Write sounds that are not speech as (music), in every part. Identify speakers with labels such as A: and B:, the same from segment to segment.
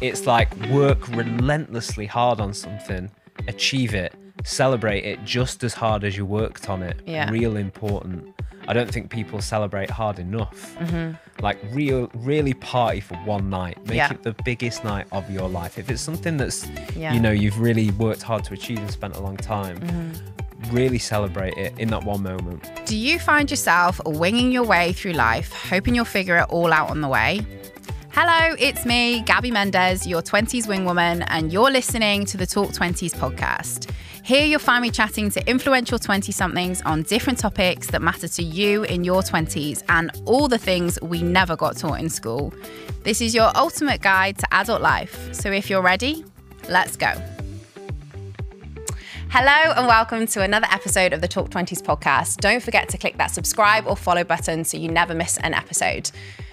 A: it's like work relentlessly hard on something, achieve it, celebrate it just as hard as you worked on it.
B: Yeah.
A: Real important. I don't think people celebrate hard enough.
B: Mm-hmm.
A: Like real, really party for one night. Make
B: Yeah.
A: it the biggest night of your life. If it's something that's,
B: Yeah.
A: you know, you've really worked hard to achieve and spent a long time,
B: Mm-hmm.
A: really celebrate it in that one moment.
B: Do you find yourself winging your way through life, hoping you'll figure it all out on the way? Hello, it's me, Gabby Mendez, your 20s wing woman, and you're listening to the Talk 20s podcast. Here you'll find me chatting to influential 20 somethings on different topics that matter to you in your 20s and all the things we never got taught in school. This is your ultimate guide to adult life. So if you're ready, let's go. Hello and welcome to another episode of the Talk 20s podcast. Don't forget to click that subscribe or follow button so you never miss an episode.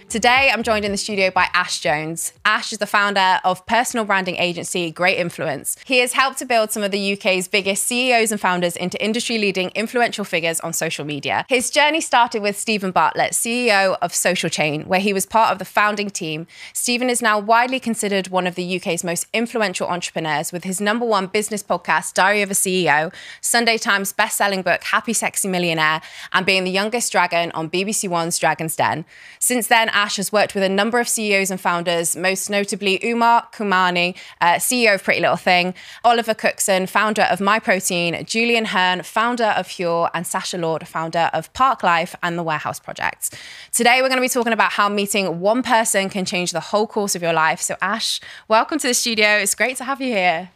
B: Today, I'm joined in the studio by Ash Jones. Ash is the founder of personal branding agency Great Influence. He has helped to build some of the UK's biggest CEOs and founders into industry leading influential figures on social media. His journey started with Stephen Bartlett, CEO of Social Chain, where he was part of the founding team. Stephen is now widely considered one of the UK's most influential entrepreneurs with his number one business podcast, Diary of a CEO, Sunday Times best-selling book, Happy Sexy Millionaire, and being the youngest dragon on BBC One's Dragon's Den. Since then, Ash has worked with a number of CEOs and founders, most notably Umar Kamani, uh, CEO of Pretty Little Thing, Oliver Cookson, founder of MyProtein, Julian Hearn, founder of Huel, and Sacha Lord, founder of Parklife and the Warehouse Project. Today, we're going to be talking about how meeting one person can change the whole course of your life. So, Ash, welcome to the studio. It's great to have you here.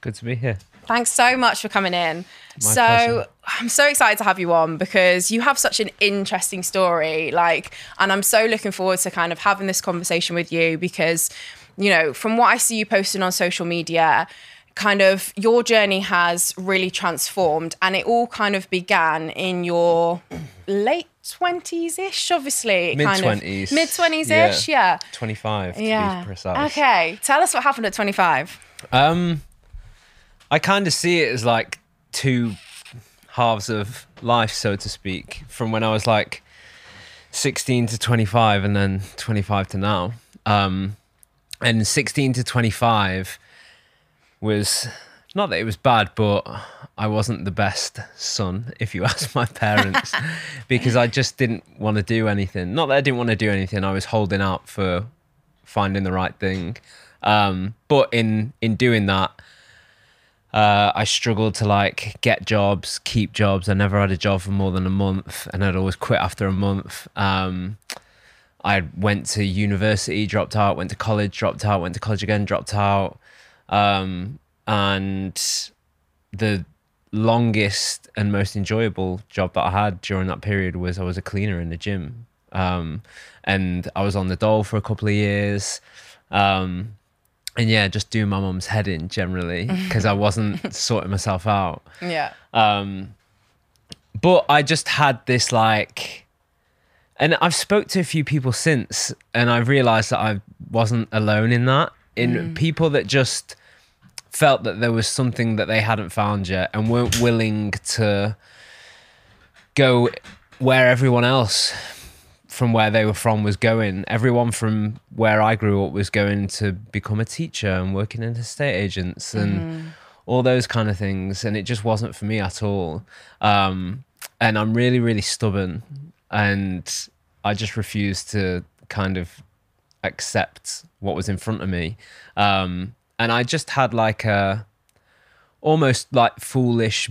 A: Good to be here.
B: Thanks so much for coming in.
A: My
B: so
A: pleasure.
B: I'm so excited to have you on because you have such an interesting story. Like, and I'm so looking forward to kind of having this conversation with you because, you know, from what I see you posting on social media, kind of your journey has really transformed and it all kind of began in your late 20s ish, obviously.
A: Mid
B: kind of-
A: 20s.
B: Mid 20s ish, yeah.
A: 25 to
B: Yeah.
A: be precise.
B: Okay. Tell us what happened at 25.
A: Um, I kind of see it as like two halves of life, so to speak, from when I was like 16 to 25 and then 25 to now. Um, and 16 to 25 was not that it was bad, but I wasn't the best son, if you (laughs) ask my parents, (laughs) because I just didn't want to do anything. Not that I didn't want to do anything, I was holding out for finding the right thing. Um, but in in doing that, uh, I struggled to like get jobs, keep jobs. I never had a job for more than a month, and I'd always quit after a month. Um, I went to university, dropped out. Went to college, dropped out. Went to college again, dropped out. Um, and the longest and most enjoyable job that I had during that period was I was a cleaner in the gym. Um, and I was on the dole for a couple of years. Um, and yeah, just do my mom's head in generally (laughs) because I wasn't sorting myself out.
B: Yeah.
A: Um, but I just had this like, and I've spoke to a few people since, and I've realised that I wasn't alone in that. In people that just felt that there was something that they hadn't found yet and weren't willing to go where everyone else from where they were from was going. Everyone from where I grew up was going to become a teacher and working in estate agents and all those kind of things. And it just wasn't for me at all. Um, and I'm really, really stubborn. And I just refused to kind of accept what was in front of me. Um, and I just had like a almost like foolish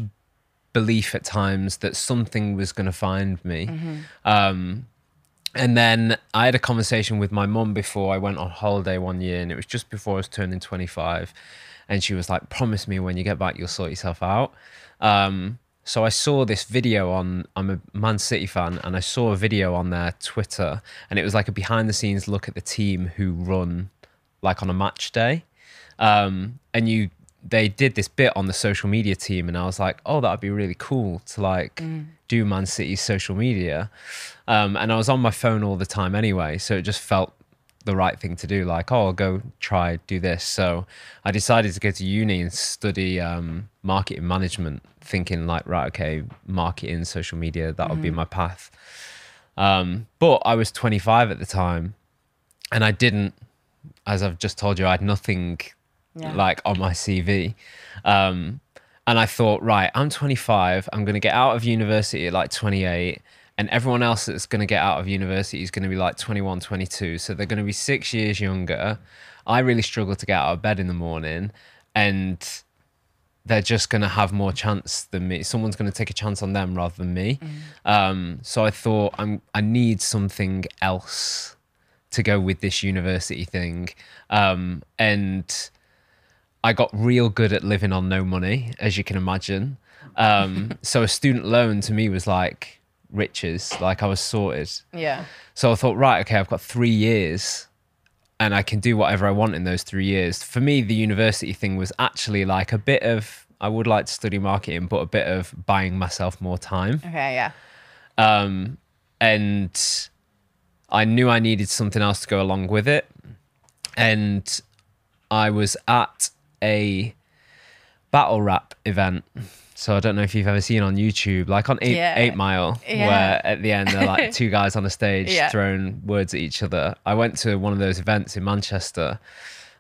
A: belief at times that something was going to find me. Um, and then I had a conversation with my mum before I went on holiday one year, and it was just before I was turning 25. And she was like, Promise me when you get back, you'll sort yourself out. Um, so I saw this video on, I'm a Man City fan, and I saw a video on their Twitter, and it was like a behind the scenes look at the team who run like on a match day. Um, and you, they did this bit on the social media team, and I was like, oh, that'd be really cool to like do Man City's social media. Um, and I was on my phone all the time anyway, so it just felt the right thing to do. Like, oh, I'll go try do this. So I decided to go to uni and study um, marketing management, thinking like, right, okay, marketing, social media, that would be my path. Um, but I was 25 at the time, and I didn't as I've just told you, I had nothing
B: Yeah.
A: like on my CV. Um, and I thought, right, I'm 25. I'm going to get out of university at like 28. And everyone else that's going to get out of university is going to be like 21, 22. So they're going to be six years younger. I really struggle to get out of bed in the morning. And they're just going to have more chance than me. Someone's going to take a chance on them rather than me. Um, so I thought I'm I need something else to go with this university thing. Um, and I got real good at living on no money, as you can imagine. Um, (laughs) so a student loan to me was like riches, like I was sorted.
B: Yeah.
A: So I thought, right, okay, I've got three years and I can do whatever I want in those three years. For me, the university thing was actually like a bit of, I would like to study marketing, but a bit of buying myself more time.
B: Okay. Yeah.
A: Um, and I knew I needed something else to go along with it. And I was at a battle rap event. So I don't know if you've ever seen on YouTube, like on Eight,
B: Yeah.
A: Eight Mile,
B: Yeah.
A: where at the end they're like (laughs) two guys on a stage
B: Yeah.
A: throwing words at each other. I went to one of those events in Manchester,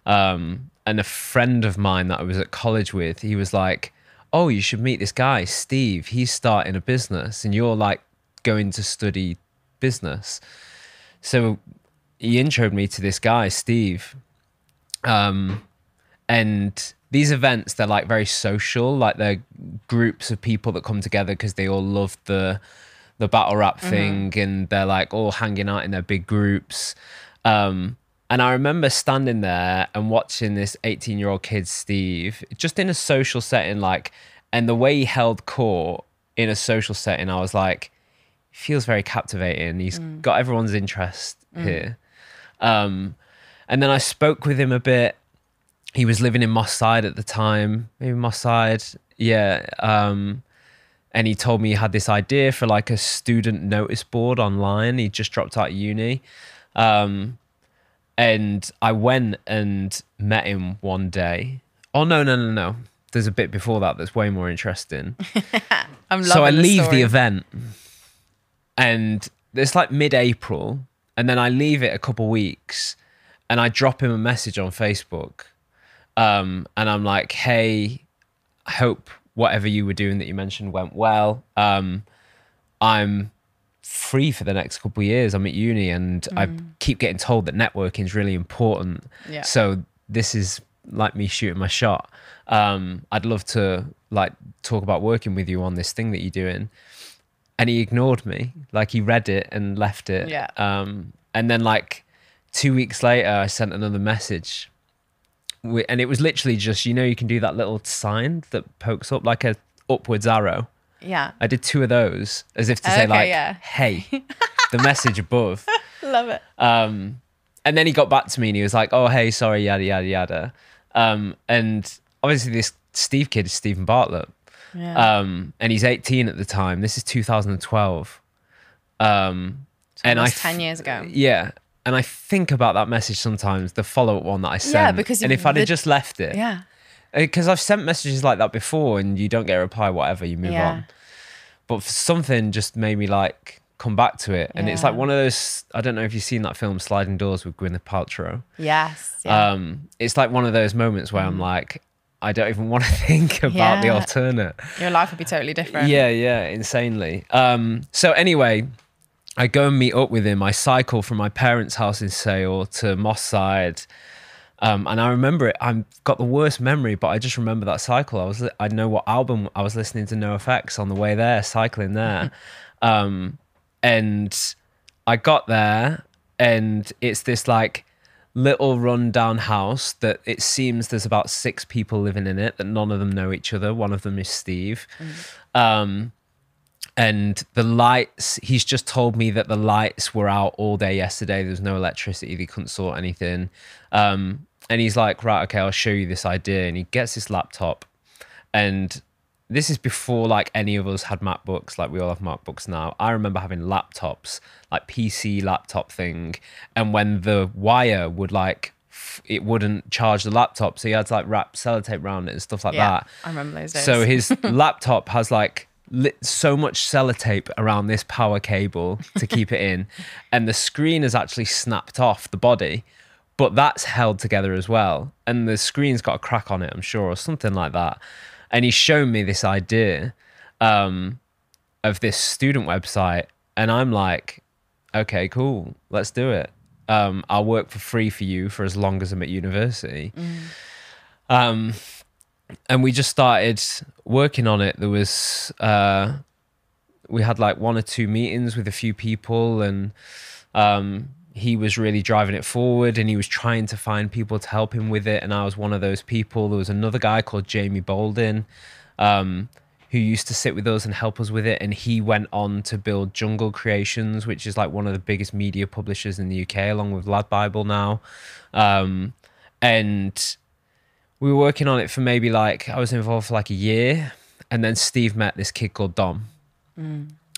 A: um, and a friend of mine that I was at college with, he was like, "Oh, you should meet this guy, Steve. He's starting a business, and you're like going to study business." So he introed me to this guy, Steve. Um, and these events, they're like very social, like they're groups of people that come together because they all love the the battle rap thing, and they're like all hanging out in their big groups. Um, and I remember standing there and watching this 18 year old kid, Steve, just in a social setting, like, and the way he held court in a social setting, I was like, feels very captivating. He's got everyone's interest here. Um, and then I spoke with him a bit. He was living in Moss Side at the time, maybe Moss Side. Yeah. Um, and he told me he had this idea for like a student notice board online. He just dropped out of uni. Um, and I went and met him one day. Oh, no, no, no, no. There's a bit before that that's way more interesting (laughs)
B: I'm loving
A: so I
B: the
A: leave
B: story.
A: the event and it's like mid-April and then I leave it a couple weeks and I drop him a message on Facebook um, and I'm like hey I hope whatever you were doing that you mentioned went well. Um, I'm free for the next couple of years. I'm at uni and I keep getting told that networking is really important.
B: Yeah.
A: so this is like me shooting my shot. Um, I'd love to like talk about working with you on this thing that you're doing. And he ignored me. Like he read it and left it.
B: Yeah.
A: um and then like two weeks later i sent another message wi- and it was literally just you know you can do that little sign that pokes up like a upwards arrow
B: Yeah.
A: i did two of those as if to say
B: Okay,
A: like
B: yeah.
A: hey (laughs) the message above
B: Love it.
A: um, and then he got back to me and he was like, "Oh, hey, sorry, yada yada yada." Um, and obviously, this Steve kid is Stephen Bartlett,
B: Yeah.
A: um, and he's 18 at the time. This is 2012, um, and I
B: 10 years ago.
A: yeah. And I think about that message sometimes, the follow up one that I sent.
B: Yeah, because
A: and if I'd
B: the-
A: have just left it,
B: Yeah.
A: because I've sent messages like that before, and you don't get a reply, whatever, you move
B: Yeah.
A: on. But something just made me like come back to it, and it's like one of those. I don't know if you've seen that film Sliding Doors with Gwyneth Paltrow.
B: Yes. Yeah.
A: Um, it's like one of those moments where I'm like, I don't even want to (laughs) think about the alternate.
B: Your life would be totally different.
A: Yeah, yeah, insanely. Um, so anyway, I go and meet up with him. I cycle from my parents' house in Sale to Moss Side. Um, and I remember it. I've got the worst memory, but I just remember that cycle. I was, I know what album I was listening to. No Effects on the way there, cycling there, (laughs) um, and I got there, and it's this like little rundown house that it seems there's about six people living in it. That none of them know each other. One of them is Steve. Um, and the lights he's just told me that the lights were out all day yesterday. There was no electricity. They couldn't sort anything. Um, and he's like right okay i'll show you this idea. And he gets this laptop. And this is before like any of us had macbooks. Like we all have macbooks now. I remember having laptops like pc laptop thing. And when the wire would like it wouldn't charge the laptop. So he had to like wrap sellotape around it and stuff like
B: Yeah.
A: that.
B: I remember those days.
A: so his (laughs) laptop has like so much sellotape around this power cable to keep it in, (laughs) and the screen has actually snapped off the body, but that's held together as well. And the screen's got a crack on it, I'm sure, or something like that. And he's shown me this idea um, of this student website. And I'm like, okay, cool, let's do it. Um, I'll work for free for you for as long as I'm at university. Um, and we just started working on it. There was, uh, we had like one or two meetings with a few people, and um, he was really driving it forward and he was trying to find people to help him with it. And I was one of those people. There was another guy called Jamie Bolton. Um, who used to sit with us and help us with it. And he went on to build Jungle Creations, which is like one of the biggest media publishers in the UK, along with Lad Bible now. Um, and we were working on it for maybe like, I was involved for like a year. And then Steve met this kid called Dom,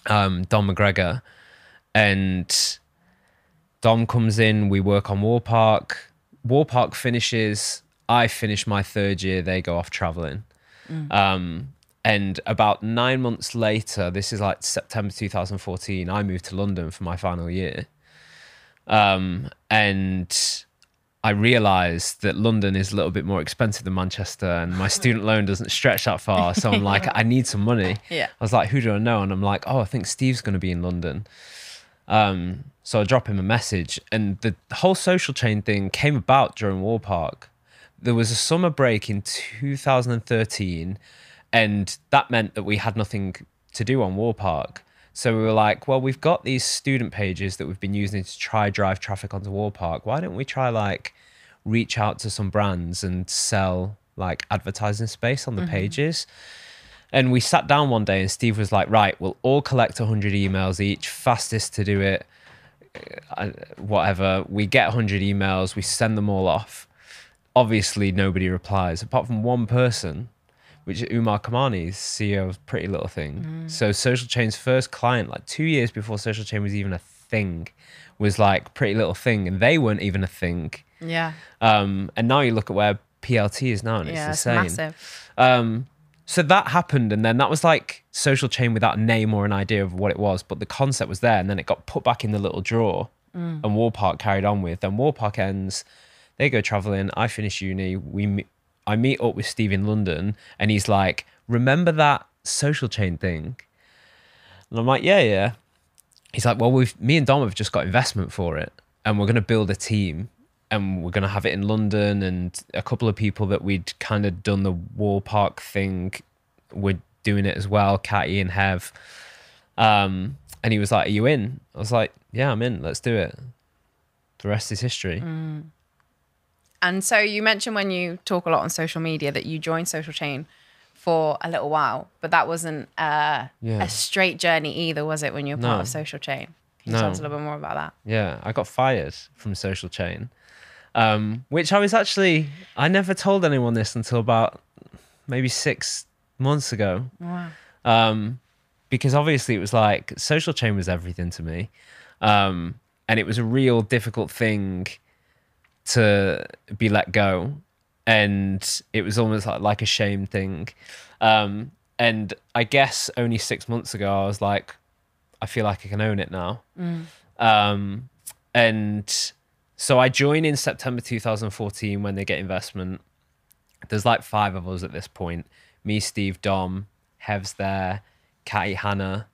A: um, Dom McGregor. And Dom comes in, we work on Wallpark. War Park finishes, I finish my third year, they go off traveling. Um, and about nine months later, this is like September 2014, I moved to London for my final year. Um, and I realized that London is a little bit more expensive than Manchester, and my student loan doesn't stretch that far. So I'm like, (laughs) I need some money.
B: Yeah.
A: I was like, who do I know? And I'm like, oh, I think Steve's going to be in London. Um, so I drop him a message, and the whole social chain thing came about during Wallpark. There was a summer break in 2013, and that meant that we had nothing to do on Wallpark. So we were like, well, we've got these student pages that we've been using to try drive traffic onto Wallpark. Why don't we try like reach out to some brands and sell like advertising space on the pages? And we sat down one day and Steve was like, right, we'll all collect 100 emails each, fastest to do it, uh, whatever. We get 100 emails, we send them all off. Obviously, nobody replies apart from one person, which is Umar Kamani, CEO of Pretty Little Thing. So, Social Chain's first client, like two years before Social Chain was even a thing, was like Pretty Little Thing, and they weren't even a thing.
B: Yeah.
A: Um, and now you look at where PLT is now, and
B: Yeah.
A: it's
B: It's
A: insane.
B: massive.
A: Um, so that happened, and then that was like social chain without a name or an idea of what it was, but the concept was there, and then it got put back in the little drawer, and Wallpark carried on with. Then Wallpark ends, they go traveling. I finish uni. We, I meet up with Steve in London, and he's like, "Remember that social chain thing?" And I'm like, "Yeah, yeah." He's like, "Well, we've me and Dom have just got investment for it, and we're gonna build a team." and we're going to have it in London and a couple of people that we'd kind of done the Wallpark thing were doing it as well, Catty and Hev. Um, and he was like, Are you in? I was like, Yeah, I'm in. Let's do it. The rest is history.
B: And so you mentioned when you talk a lot on social media that you joined Social Chain for a little while, but that wasn't uh,
A: Yeah.
B: a straight journey either, was it? When you were part
A: No.
B: of Social Chain, can you
A: No.
B: tell us a little bit more about that?
A: Yeah, I got fired from Social Chain, um, which I was actually, I never told anyone this until about maybe six months ago.
B: Wow.
A: um, because obviously it was like social chain was everything to me, um, and it was a real difficult thing to be let go, and it was almost like, like a shame thing, um, and I guess only six months ago I was like, I feel like I can own it now, um, and so I join in September 2014 when they get investment. There's like five of us at this point. Me, Steve, Dom, Hev's there, Catty, Hannah,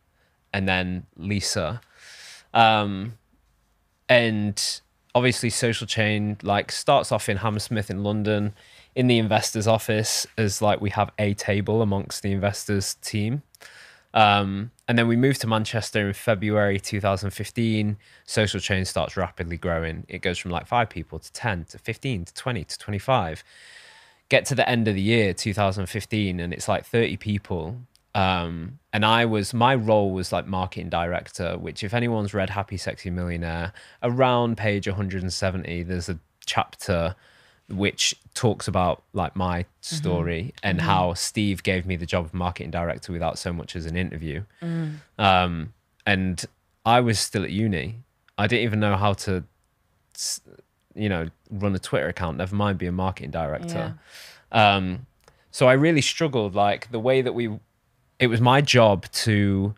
A: and then Lisa. Um, and obviously, Social Chain like starts off in Hammersmith in London, in the investors' office, as like we have a table amongst the investors team. Um, and then we moved to Manchester in February 2015. Social Chain starts rapidly growing. It goes from like five people to 10 to 15 to 20 to 25 get to the end of the year 2015 and it's like 30 people um, and i was my role was like marketing director which if anyone's read happy sexy millionaire around page 170 there's a chapter which talks about like my story and how steve gave me the job of marketing director without so much as an interview. Um, and i was still at uni. I didn't even know how to you know run a twitter account never mind be a marketing director. Um, so I really struggled. Like the way that we, it was my job to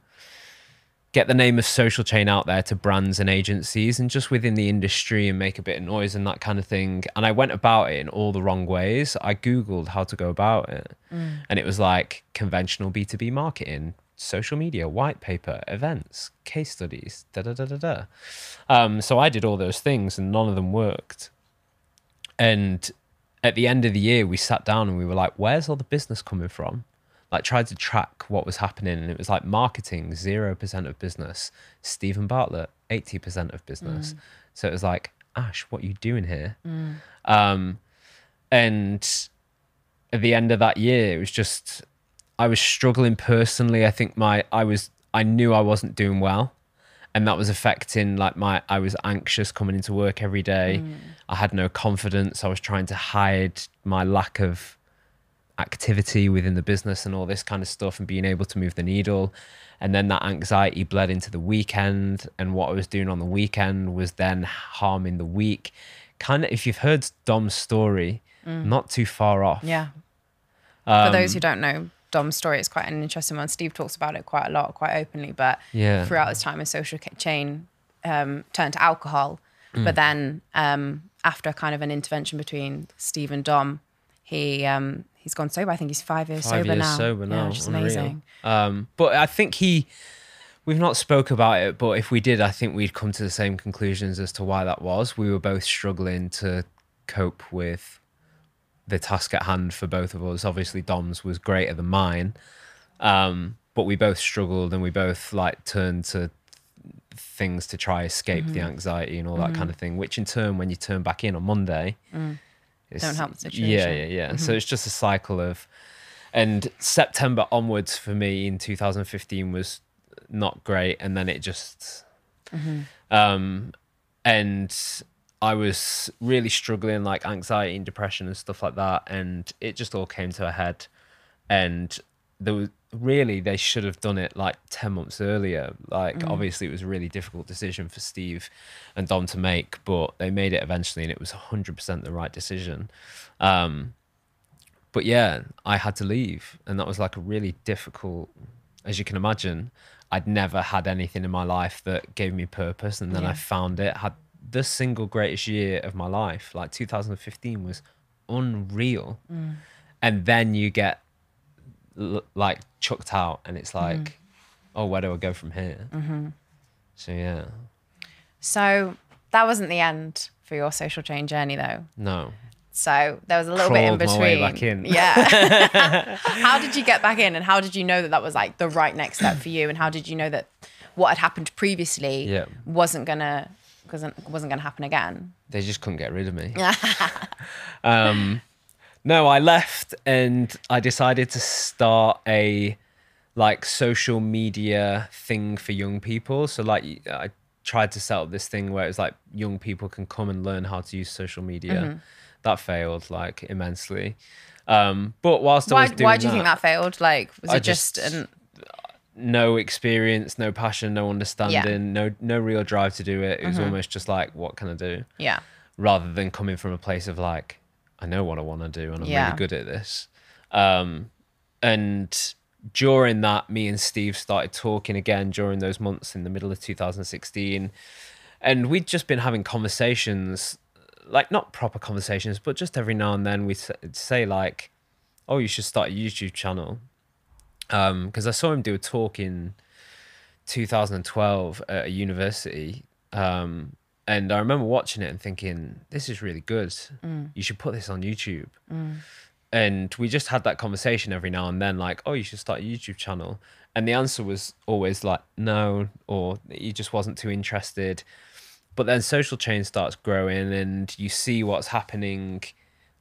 A: get the name of social chain out there to brands and agencies and just within the industry and make a bit of noise and that kind of thing. And I went about it in all the wrong ways. I Googled how to go about it.
B: Mm.
A: And it was like conventional B2B marketing, social media, white paper, events, case studies, da da da da da. Um, so I did all those things and none of them worked. And at the end of the year, we sat down and we were like, where's all the business coming from? Like, tried to track what was happening. And it was like marketing, 0% of business. Stephen Bartlett, 80% of business. Mm. So it was like, Ash, what are you doing here? Mm. Um, and at the end of that year, it was just, I was struggling personally. I think my, I was, I knew I wasn't doing well and that was affecting like my i was anxious coming into work every day mm. i had no confidence i was trying to hide my lack of activity within the business and all this kind of stuff and being able to move the needle and then that anxiety bled into the weekend and what i was doing on the weekend was then harming the week kind of if you've heard dom's story not too far off
B: Yeah.
A: Um,
B: For those who don't know, Dom's story is quite an interesting one. Steve talks about it quite a lot, quite openly. But
A: Yeah.
B: throughout his time in social chain, um, turned to alcohol.
A: Mm.
B: But then um, after kind of an intervention between Steve and Dom, he um, he's gone sober. I think he's five years
A: five
B: sober
A: years
B: now.
A: sober now.
B: Yeah, which is
A: Unreal.
B: amazing.
A: Um, but I think he, we've not spoke about it, but if we did, I think we'd come to the same conclusions as to why that was. We were both struggling to cope with the task at hand for both of us. Obviously, Dom's was greater than mine, um, but we both struggled and we both like turned to things to try escape the
B: Mm-hmm.
A: anxiety and all that kind of thing. Which in turn, when you turn back in on Monday, it's.
B: Don't help the
A: Yeah,
B: situation. Mm-hmm.
A: yeah, yeah. So it's just a cycle of, and September onwards for me in 2015 was not great, and then it just,
B: Mm-hmm.
A: um, and I was really struggling like anxiety and depression and stuff like that, and it just all came to a head, and there was really they should have done it like 10 months earlier. Like obviously it was a really difficult decision for steve and dom to make but they made it eventually and it was 100% the right decision. Um but yeah i had to leave and that was like a really difficult as you can imagine i'd never had anything in my life that gave me purpose and then
B: Yeah.
A: i found it. Had the single greatest year of my life like 2015 was unreal. And then you get l- like chucked out and it's like oh where do i go from here so yeah
B: So that wasn't the end for your social change journey, though.
A: no
B: So there was a little bit in
A: Crawled my
B: between.
A: way back in.
B: Yeah. (laughs) how did you get back in, and how did you know that that was like the right next step for you, and how did you know that what had happened previously
A: Yeah.
B: wasn't gonna wasn't wasn't gonna happen again?
A: they just couldn't get rid of me (laughs) um no i left and i decided to start a like social media thing for young people. So like i tried to set up this thing where it's like young people can come and learn how to use social media. That failed like immensely. Um but whilst i
B: Why
A: was doing
B: why do you think that failed? Like, was
A: I
B: it just,
A: just-
B: an
A: no experience, no passion, no understanding, no no real drive to do it. It was almost just like, what can I do?
B: yeah.
A: Rather than coming from a place of like, I know what I want to do and I'm
B: Yeah.
A: really good at this. Um, and during that, me and Steve started talking again during those months in the middle of 2016, and we'd just been having conversations, like not proper conversations, but just every now and then we'd say like, "Oh, you should start a YouTube channel." because I saw him do a talk in 2012 at a university, um, and I remember watching it and thinking, "This is really good. Mm. You should put this on YouTube." Mm. And we just had that conversation every now and then, like, "Oh, you should start a YouTube channel," and the answer was always like, "No," or he just wasn't too interested. But then social chain starts growing, and you see what's happening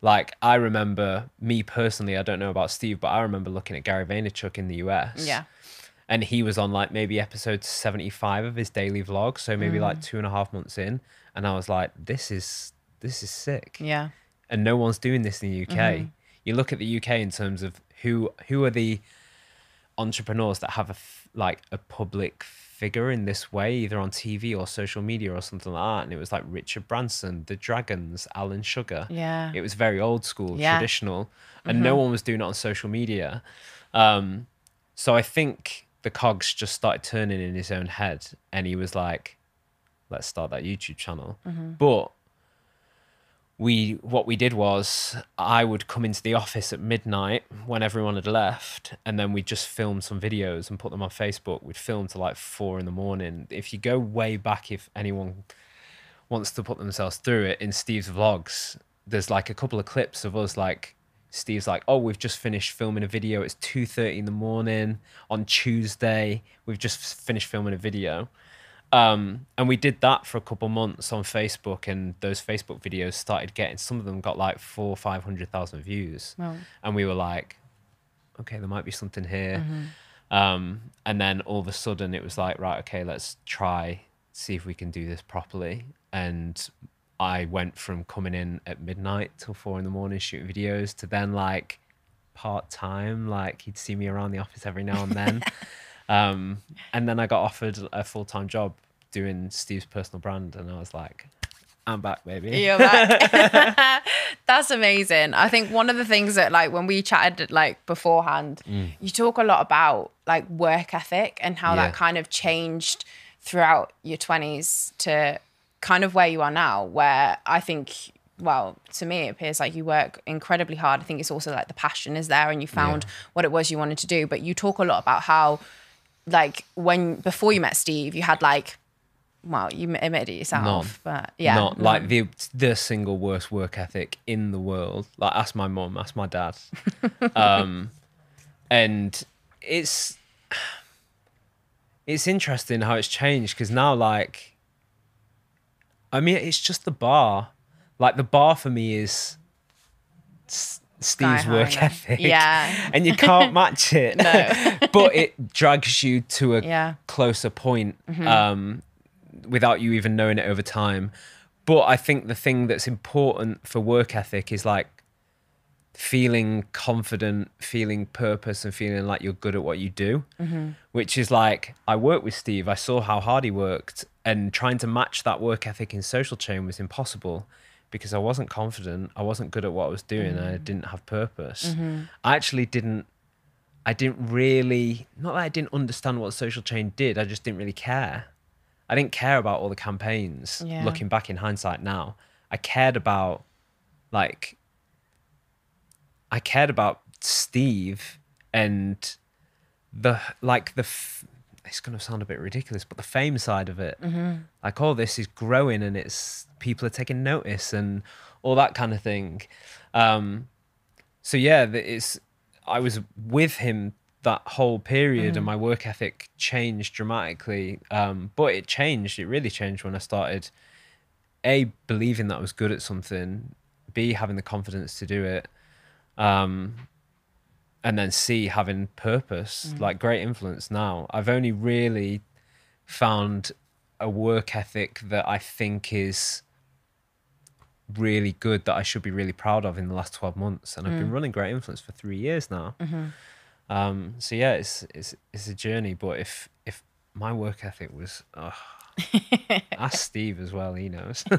A: like I remember me personally, I don't know about Steve, but I remember looking at Gary Vaynerchuk in the US.
B: yeah
A: And he was on like maybe episode 75 of his daily vlog. So maybe
B: Mm.
A: like two and a half months in. And I was like, this is this is sick.
B: yeah
A: And no one's doing this in the UK.
B: Mm-hmm.
A: You look at the UK in terms of who who are the entrepreneurs that have a f- like a public figure in this way, either on TV or social media or something like that. And it was like Richard Branson, The Dragons, Alan Sugar.
B: Yeah.
A: It was very old school,
B: Yeah.
A: traditional, and no one was doing it on social media. Um, so I think the cogs just started turning in his own head, and he was like, "Let's start that YouTube channel." Mm-hmm. But we what we did was I would come into the office at midnight when everyone had left, and then we'd just film some videos and put them on Facebook. We'd film to like four in the morning. If you go way back, if anyone wants to put themselves through it in Steve's vlogs, there's like a couple of clips of us like Steve's like, "Oh, we've just finished filming a video. It's 2:30 in the morning on Tuesday. We've just finished filming a video." Um, and we did that for a couple months on Facebook, and those Facebook videos started getting. Some of them got like four, five hundred thousand views,
B: Wow.
A: and we were like, "Okay, there might be something here." Um, and then all of a sudden, it was like, "Right, okay, let's try see if we can do this properly." And I went from coming in at midnight till four in the morning shooting videos to then like part time. Like he'd see me around the office every now and then. (laughs) um, and then I got offered a full time job doing Steve's personal brand, and I was like, "I'm back, baby."
B: You're back. (laughs) (laughs) That's amazing. I think one of the things that like when we chatted like beforehand, you talk a lot about like work ethic and how
A: Yeah.
B: that kind of changed throughout your 20s to kind of where you are now where I think well, to me it appears like you work incredibly hard. I think it's also like the passion is there and you found
A: Yeah.
B: what it was you wanted to do, but you talk a lot about how like when before you met Steve, you had like well, you admitted it yourself,
A: None.
B: but yeah,
A: not like the the single worst work ethic in the world. Like ask my mom, ask my dad. (laughs) um, and it's it's interesting how it's changed because now like, I mean, it's just the bar. Like the bar for me is S- Steve's
B: high
A: work ethic.
B: Yeah. (laughs)
A: and you (laughs) can't match it.
B: No. (laughs)
A: but it drags you to a
B: Yeah.
A: Closer point. Um, without you even knowing it over time. But I think the thing that's important for work ethic is like feeling confident, feeling purpose, and feeling like you're good at what you do. Which is like, I worked with Steve, I saw how hard he worked, and trying to match that work ethic in social chain was impossible because I wasn't confident, I wasn't good at what I was doing, and I mm. didn't have purpose. Mm-hmm. I actually didn't I didn't really not that I didn't understand what social chain did, I just didn't really care. I didn't care about all the campaigns
B: Yeah.
A: looking back in hindsight now. I cared about like I cared about Steve and the like the f- it's going to sound a bit ridiculous, but the fame side of it, like all this is growing and it's people are taking notice and all that kind of thing. Um, so yeah, it's I was with him that whole period, and my work ethic changed dramatically. Um, but it changed. It really changed when I started a believing that I was good at something, b having the confidence to do it, um, and then c having purpose, mm. like great influence. Now I've only really found a work ethic that I think is really good that I should be really proud of in the last 12 months and I've been mm. running great influence for 3 years now. Mm-hmm. Um so yeah it's it's it's a journey but if if my work ethic was oh, (laughs) ask Steve as well he knows. (laughs)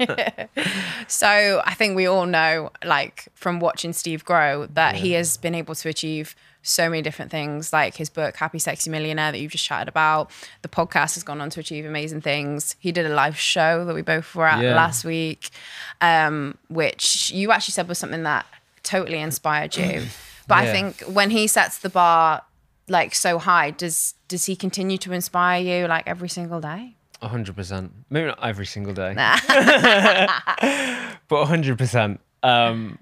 B: So I think we all know, like from watching Steve grow, that he has been able to achieve so many different things, like his book Happy Sexy Millionaire that you've just chatted about. The podcast has gone on to achieve amazing things. He did a live show that we both were at
A: Yeah.
B: last week, um, which you actually said was something that totally inspired you. (clears throat) But I think when he sets the bar like so high, does does he continue to inspire you like every single day?
A: Hundred percent. Maybe not every single day. (laughs) but hundred percent. Um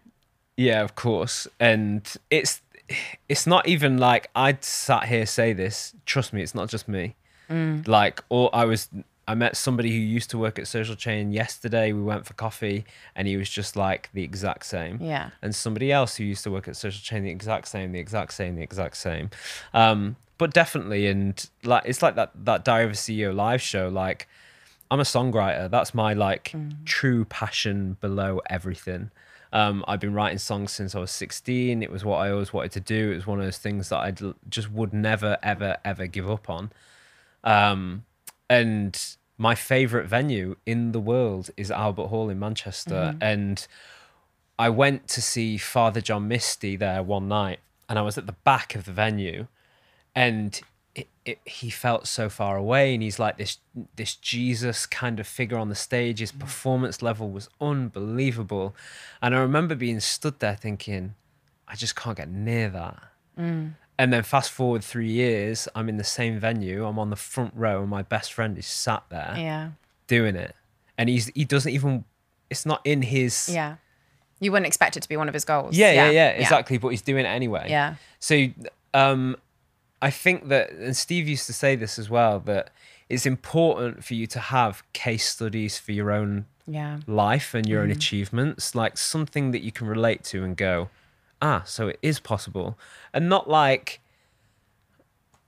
A: yeah, of course. And it's it's not even like I'd sat here say this. Trust me, it's not just me. Like or I was I met somebody who used to work at Social Chain yesterday. We went for coffee and he was just like the exact same.
B: Yeah.
A: And somebody else who used to work at Social Chain, the exact same, the exact same, the exact same. Um, but definitely, and like it's like that that Diary of a CEO live show. Like, I'm a songwriter. That's my like true passion below everything. Um, I've been writing songs since I was 16. It was what I always wanted to do. It was one of those things that I just would never, ever, ever give up on. Um, and my favorite venue in the world is Albert Hall in Manchester. And I went to see Father John Misty there one night, and I was at the back of the venue, and it, it, he felt so far away and he's like this this jesus kind of figure on the stage his performance level was unbelievable and i remember being stood there thinking i just can't get near that and then fast forward three years i'm in the same venue i'm on the front row and my best friend is sat there
B: Yeah.
A: doing it and he's he doesn't even it's not in his
B: Yeah. You wouldn't expect it to be one of his goals.
A: yeah, yeah, yeah, exactly. But he's doing it anyway.
B: Yeah.
A: So, um, I think that, and Steve used to say this as well, that it's important for you to have case studies for your own
B: Yeah.
A: life and your own
B: Mm-hmm.
A: achievements, like something that you can relate to and go, ah, so it is possible, and not like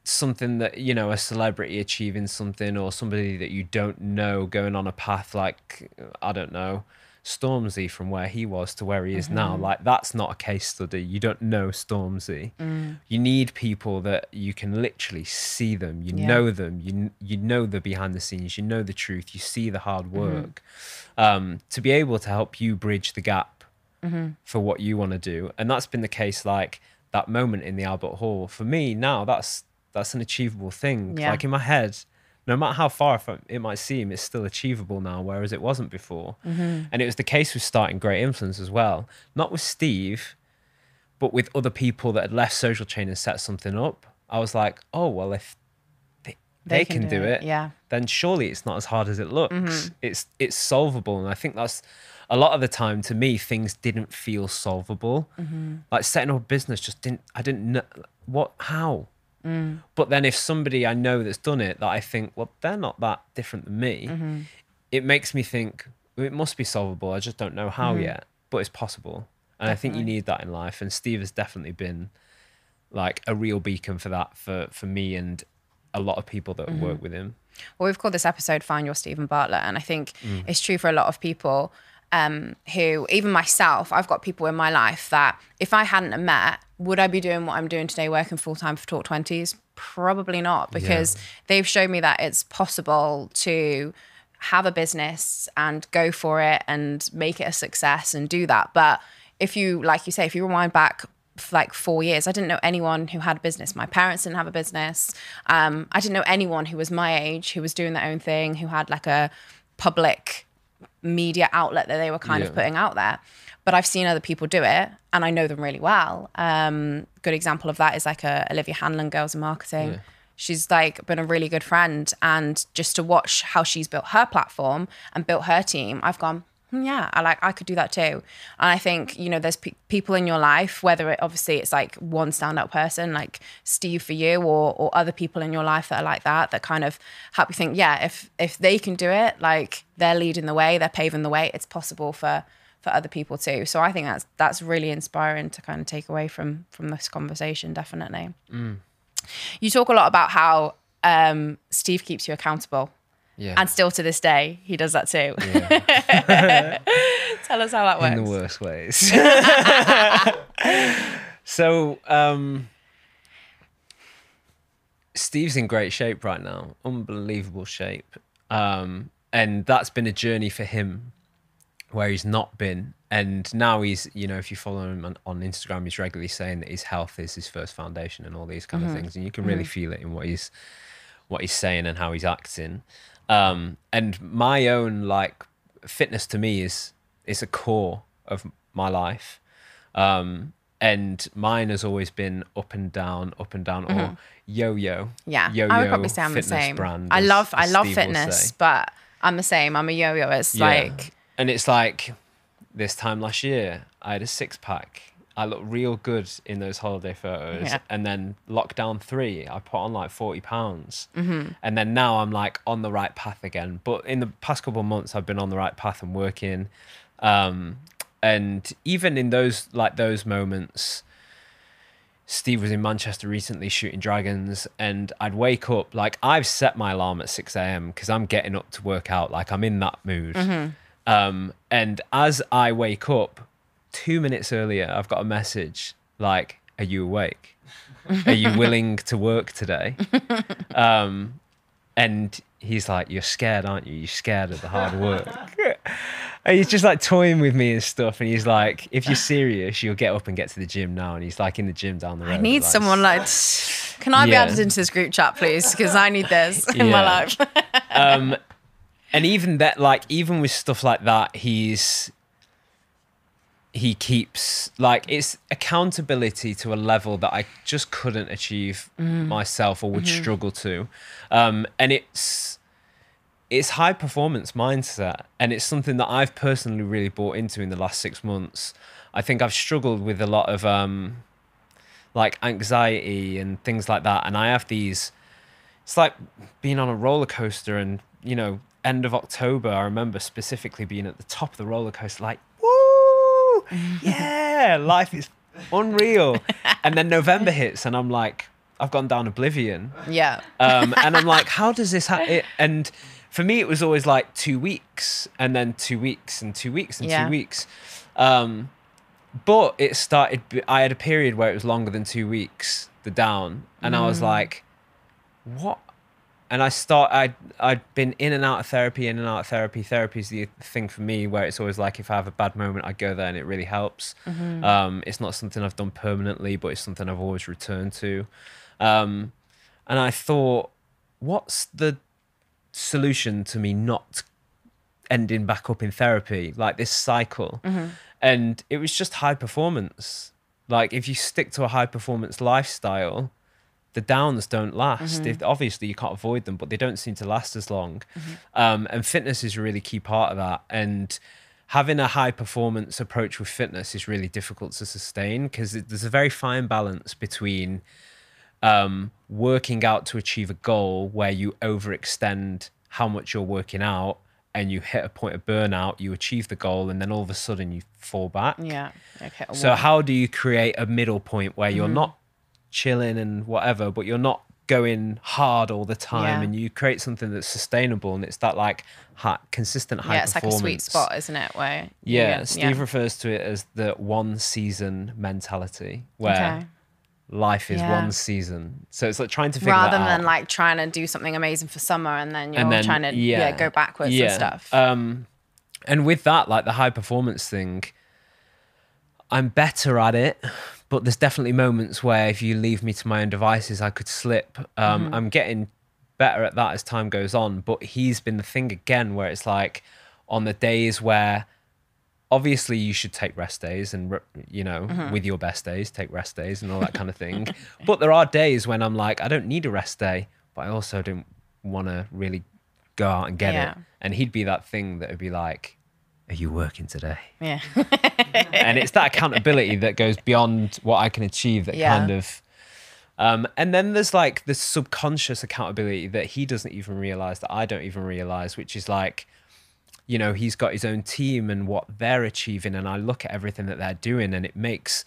A: something that you know a celebrity achieving something or somebody that you don't know going on a path like I don't know Stormzy from where he was to where he is now.
B: Mm-hmm.
A: Like that's not a case study. You don't know Stormzy.
B: Mm.
A: You need people that you can literally see them. You
B: Yeah.
A: know them. You you know the behind the scenes. You know the truth. You see the hard
B: Mm-hmm.
A: work. Um, to be able to help you bridge the gap
B: Mm-hmm.
A: for what you want to do, and that's been the case. Like that moment in the Albert Hall for me now. That's that's an achievable thing.
B: Yeah.
A: Like in my head, no matter how far it might seem, it's still achievable now, whereas it wasn't before.
B: Mm-hmm.
A: And it was the case with starting Great Influence as well. Not with Steve, but with other people that had left Social Chain and set something up. I was like, oh, well, if they, they, can, do, it,
B: Yeah.
A: then surely it's not as hard as it looks.
B: Mm-hmm.
A: It's it's solvable, and I think that's a lot of the time to me things didn't feel solvable.
B: Mm-hmm.
A: Like setting up a business just didn't. I didn't know what how.
B: Mm.
A: But then if somebody I know that's done it that I think, well, they're not that different than me,
B: Mm-hmm.
A: it makes me think well, it must be solvable. I just don't know how yet, but it's possible. And I think you
B: Mm-hmm.
A: Need that in life. And Steve has definitely been like a real beacon for that for for me and a lot of people that
B: Mm-hmm.
A: work with him.
B: Well, we've called this episode Find Your Stephen Bartlett. And I think
A: Mm.
B: it's true for a lot of people um, who, even myself, I've got people in my life that if I hadn't met, would I be doing what I'm doing today, working full time for Talk 20s? Probably not, because they've shown me that it's possible to have a business and go for it and make it a success and do that. But if you, like you say, if you rewind back for like four years. I didn't know anyone who had a business. My parents didn't have a business. Um, I didn't know anyone who was my age who was doing their own thing, who had like a public media outlet that they were kind
A: Yeah.
B: of putting out there. But I've seen other people do it and I know them really well. Um, good example of that is like a Olivia Hanlon, Girls in Marketing. She's like been a really good friend. And just to watch how she's built her platform and built her team, I've gone, "Hmm, yeah, I like, I could do that too. And I think, you know, there's pe- people in your life, whether it obviously it's like one standout person, like Steve for you, or, or other people in your life that are like that, that kind of help you think, yeah, if, if they can do it, like they're leading the way, they're paving the way, it's possible for, for other people too. So I think that's, that's really inspiring to kind of take away from, from this conversation, definitely. You talk a lot about how um, Steve keeps you accountable.
A: Yeah.
B: And still to this day, he does that too. (laughs) Tell us how that works.
A: in the worst ways. (laughs) so, um, Steve's in great shape right now, unbelievable shape. Um, and that's been a journey for him where he's not been. And now he's, you know, if you follow him on, on Instagram, he's regularly saying that his health is his first foundation and all these kind of things. And you can really feel it in what he's what he's saying and how he's acting. Um, and my own like fitness to me is is a core of my life. Um, and mine has always been up and down, up and down, or yo-yo.
B: Mm-hmm. Yeah,
A: yo-yo
B: I would probably say I'm the same.
A: Brand,
B: I
A: as-
B: love I love
A: Steve
B: fitness, but I'm the same. I'm a yo-yo. It's
A: Yeah.
B: like
A: and it's like this time last year, I had a six pack. I look real good in those holiday photos,
B: Yeah.
A: and then lockdown three, I put on like forty pounds,
B: Mm-hmm.
A: and then now I'm like on the right path again. But in the past couple of months, I've been on the right path and working, um, and even in those like those moments, Steve was in Manchester recently shooting dragons, and I'd wake up like I've set my alarm at six a.m. because I'm getting up to work out. Like I'm in that mood. Um, and as I wake up, two minutes earlier, I've got a message like, "Are you awake? Are you willing to work today?" (laughs) Um, and he's like, "You're scared, aren't you? You're scared of the hard work." And he's just like toying with me and stuff. And he's like, if you're serious, you'll get up and get to the gym now. And he's like in the gym down the road.
B: I need
A: like,
B: someone like Can I be
A: Yeah.
B: added into this group chat, please? Because I need this in my life. (laughs)
A: um, and even that, like, even with stuff like that, he's he keeps like it's accountability to a level that I just couldn't achieve myself or would struggle to, um, and it's it's high performance mindset, and it's something that I've personally really bought into in the last six months. I think I've struggled with a lot of um, like anxiety and things like that, and I have these it's like being on a roller coaster and you know end of october i remember specifically being at the top of the roller coaster like (laughs) yeah life is unreal and then november (laughs) hits and i'm like i've gone down oblivion
B: yeah.
A: um, and i'm like (laughs) how does this happen and for me it was always like two weeks and then two weeks and two weeks and
B: Yeah.
A: two weeks um, but it started i had a period where it was longer than two weeks the down and i
B: Mm.
A: was like what and i start i'd i'd been in and out of therapy in and out of therapy. Therapy is the thing for me where it's always like if i have a bad moment i go there and it really helps.
B: Mm-hmm.
A: um it's not something i've done permanently but it's something i've always returned to. Um and i thought what's the solution to me not ending back up in therapy? Like this cycle. And it was just high performance. Like if you stick to a high performance lifestyle the downs don't last if, obviously you can't avoid them but they don't seem to last as long um, and fitness is a really key part of that and having a high performance approach with fitness is really difficult to sustain because there's a very fine balance between um, working out to achieve a goal where you overextend how much you're working out and you hit a point of burnout, you achieve the goal, and then all of a sudden you fall back.
B: Yeah. Okay.
A: So, how do you create a middle point where
B: Mm-hmm.
A: you're not chilling and whatever, but you're not going hard all the time
B: Yeah.
A: and you create something that's sustainable and it's that like high, consistent high
B: yeah, it's like a sweet spot, isn't it? Where
A: Yeah, Steve refers to it as the one season mentality where
B: Okay.
A: life is
B: Yeah.
A: one season. So it's like trying to figure
B: rather than
A: out.
B: like trying to do something amazing for summer and then you're
A: and then
B: trying to yeah. go backwards and stuff.
A: Um, and with that, like the high performance thing, I'm better at it, but there's definitely moments where if you leave me to my own devices, I could slip. Um,
B: Mm-hmm.
A: I'm getting better at that as time goes on, but he's been the thing again where it's like on the days where obviously you should take rest days and you know
B: Mm-hmm.
A: with your best days take rest days and all that kind of thing (laughs) but there are days when i'm like i don't need a rest day but i also don't want to really go out and get
B: Yeah.
A: it and he'd be that thing that would be like are you working today
B: yeah. (laughs)
A: and it's that accountability that goes beyond what i can achieve that
B: Yeah.
A: kind of um, and then there's like this subconscious accountability that he doesn't even realize that i don't even realize which is like you know he's got his own team and what they're achieving and i look at everything that they're doing and it makes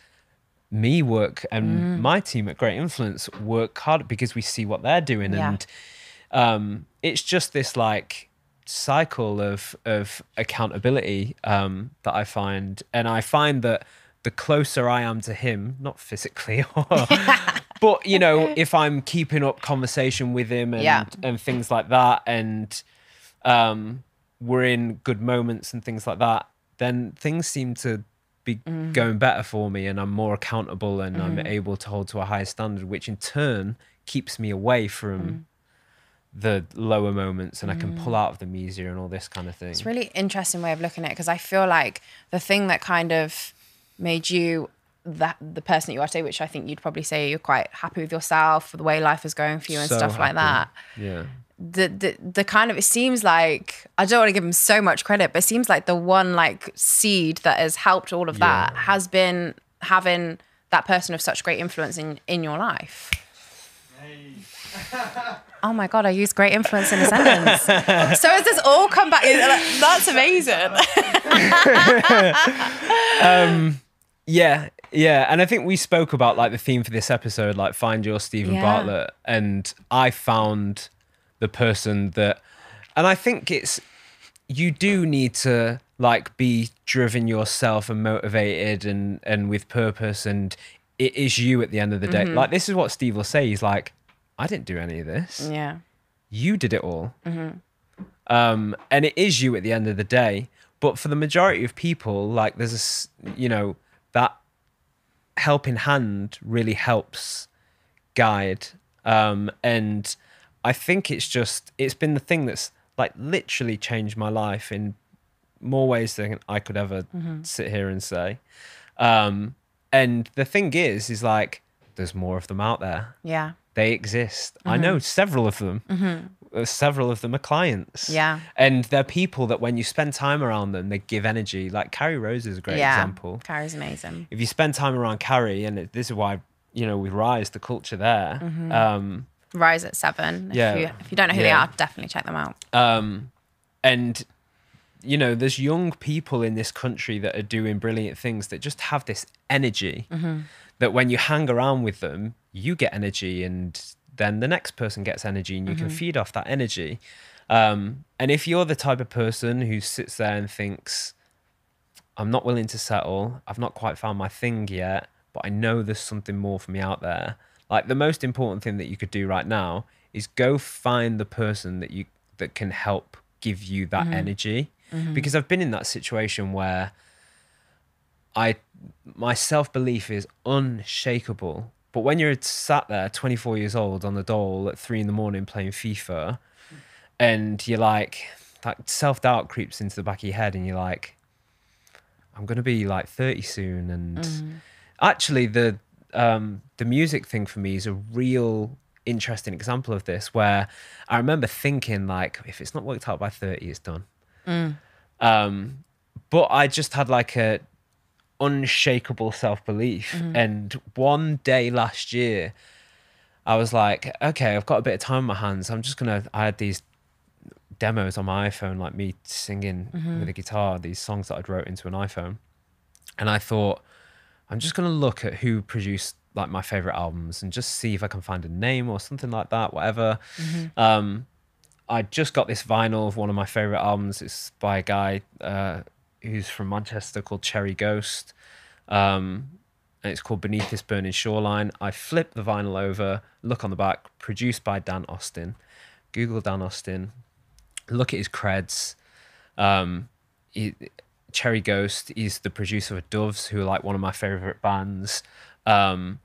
A: me work and my team at great influence work hard because we see what they're doing
B: Yeah.
A: and um, it's just this like cycle of of accountability um, that i find and i find that the closer i am to him not physically (laughs) but you know (laughs) if i'm keeping up conversation with him and
B: Yeah.
A: and things like that and um, we're in good moments and things like that, then things seem to be
B: Mm.
A: going better for me and I'm more accountable and I'm
B: Mm-hmm.
A: able to hold to a higher standard, which in turn keeps me away from
B: Mm.
A: The lower moments and I can pull mm. out of them easier and all this kind of thing.
B: It's a really interesting way of looking at it because I feel like the thing that kind of made you that the person that you are today, which I think you'd probably say you're quite happy with yourself, the way life is going for you and
A: So
B: stuff like that.
A: Yeah.
B: The, the the kind of it seems like I don't want to give him so much credit, but it seems like the one like seed that has helped all of that has been having that person of such great influence in in your life. Oh my god, I used great influence in a sentence. so has this all come back? That's amazing. (laughs)
A: Yeah, yeah, and I think we spoke about like the theme for this episode, like find your Stephen
B: Yeah.
A: Bartlett, and I found the person that, and I think it's you do need to like be driven yourself and motivated and and with purpose, and it is you at the end of the day.
B: Mm-hmm.
A: Like this is what Steve will say. He's like, I didn't do any of this
B: yeah.
A: you did it all.
B: Mm-hmm.
A: Um, and it is you at the end of the day. But for the majority of people, like there's a, you know, that helping hand really helps guide. Um, and I think it's just it's been the thing that's like literally changed my life in more ways than I could ever sit here and say. Um, and the thing is, is like there's more of them out there.
B: Yeah.
A: They exist. I know several of them. Uh, Several of them are clients.
B: Yeah.
A: And they're people that when you spend time around them, they give energy. Like Carrie Rose is a great
B: yeah.
A: example.
B: Carrie's amazing.
A: If you spend time around Carrie, and it, this is why you know we rise the culture there. Um,
B: Rise at seven.
A: Yeah.
B: If you, if you don't know who they are, definitely check them out.
A: um, and you know, there's young people in this country that are doing brilliant things that just have this energy. That when you hang around with them, you get energy, and then the next person gets energy, and you can mm-hmm. feed off that energy. Um, and if you're the type of person who sits there and thinks, I'm not willing to settle. I've not quite found my thing yet, but I know there's something more for me out there. Like the most important thing that you could do right now is go find the person that you that can help give you that mm-hmm. energy. Mm-hmm. Because I've been in that situation where I my self-belief is unshakable. But when you're sat there 24 years old on the dole at three in the morning playing FIFA and you're like that self-doubt creeps into the back of your head and you're like I'm gonna be like 30 soon, and actually the um, the music thing for me is a real interesting example of this. Where I remember thinking like, if it's not worked out by 30, it's done. Um, but I just had like a unshakable self belief, and one day last year, I was like, okay, I've got a bit of time on my hands. I'm just gonna. I had these demos on my iPhone, like me singing with a guitar, these songs that I'd wrote into an iPhone. And I thought, I'm just gonna look at who produced like my favorite albums and just see if I can find a name or something like that, whatever. Um, I just got this vinyl of one of my favorite albums. It's by a guy uh, who's from Manchester called Cherry Ghost. Um, and it's called Beneath This Burning Shoreline. I flip the vinyl over, look on the back, produced by Dan Austin. Google Dan Austin, look at his creds. Um, he, Cherry Ghost is the producer of Doves, who are like one of my favorite bands. Um,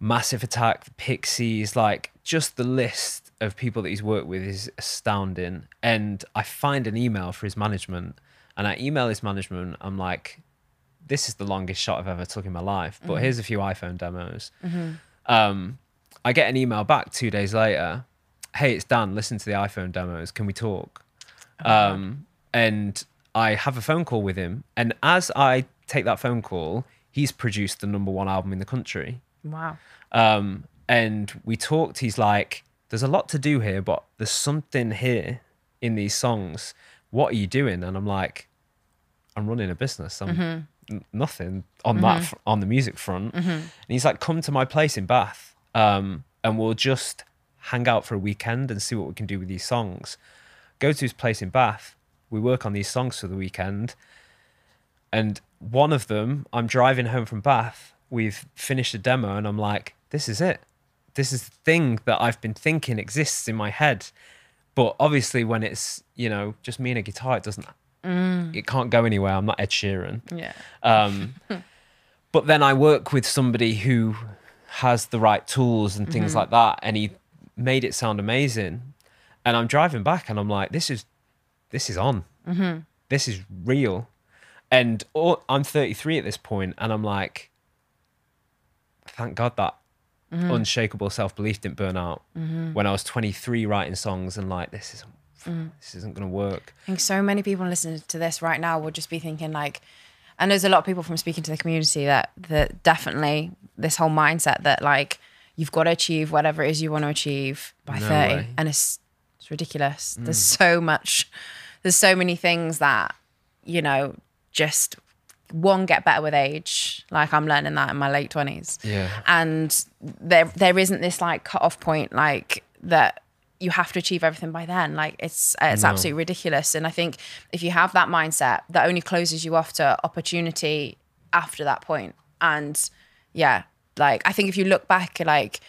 A: Massive Attack, the Pixies, like just the list of people that he's worked with is astounding. And I find an email for his management, and I email this management. I'm like, this is the longest shot I've ever took in my life, but here's a few iPhone demos. Um, I get an email back two days later. Hey, it's Dan. Listen to the iPhone demos. Can we talk? Um, and I have a phone call with him. And as I take that phone call, he's produced the number one album in the country.
B: Wow.
A: Um, and we talked. He's like, "There's a lot to do here, but there's something here in these songs. What are you doing?" And I'm like, "I'm running a business. I'm mm-hmm. n- nothing on that mm-hmm. fr- on the music front." Mm-hmm. And he's like, "Come to my place in Bath, um, and we'll just hang out for a weekend and see what we can do with these songs." Go to his place in Bath. We work on these songs for the weekend. And one of them, I'm driving home from Bath. We've finished a demo, and I'm like, this is it. This is the thing that I've been thinking exists in my head. But obviously, when it's, you know, just me and a guitar, it doesn't, Mm. it can't go anywhere. I'm not Ed Sheeran.
B: Yeah.
A: Um, (laughs) but then I work with somebody who has the right tools and things mm-hmm. like that, and he made it sound amazing. And I'm driving back, and I'm like, this is, this is on. Mm-hmm. This is real. And all, I'm 33 at this point, and I'm like, thank God that mm-hmm. unshakable self belief didn't burn out when I was 23 writing songs and like this isn't this isn't gonna work.
B: I think so many people listening to this right now will just be thinking like, and there's a lot of people from speaking to the community that that definitely this whole mindset that like you've got to achieve whatever it is you want to achieve by
A: No
B: 30,
A: way. Mm.
B: and it's it's ridiculous. There's so much, there's so many things that you know just one get better with age. Like I'm learning that in my late twenties
A: Yeah.
B: and there there isn't this like cut off point like that you have to achieve everything by then like it's uh, it's
A: No.
B: absolutely ridiculous and i think if you have that mindset that only closes you off to opportunity after that point. point and yeah like i think if you look back like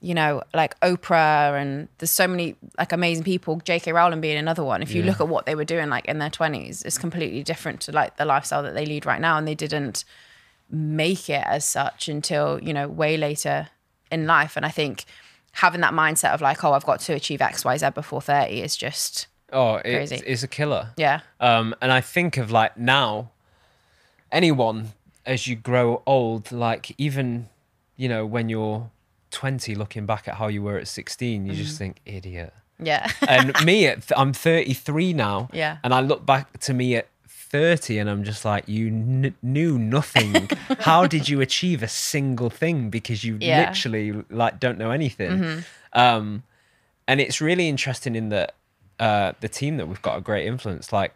B: you know like oprah and there's so many like amazing people jk rowling being another one if you
A: Yeah.
B: look at what they were doing like in their 20s it's completely different to like the lifestyle that they lead right now and they didn't make it as such until you know way later in life. And I think having that mindset of like, oh, I've got to achieve X, Y, Z before 30 is just,
A: Oh, it's,
B: Crazy.
A: it's a killer.
B: yeah.
A: Um, and I think of like now, anyone as you grow old, like even, you know, when you're 20, looking back at how you were at 16, you
B: Mm-hmm.
A: just think, idiot.
B: Yeah.
A: And (laughs) me, at th- I'm 33 now.
B: Yeah.
A: And I look back to me at 30 and I'm just like, you kn- knew nothing. (laughs) How did you achieve a single thing? Because you
B: Yeah. Mm-hmm.
A: literally like don't know anything. Um, and it's really interesting in that uh, the team that we've got a great influence, like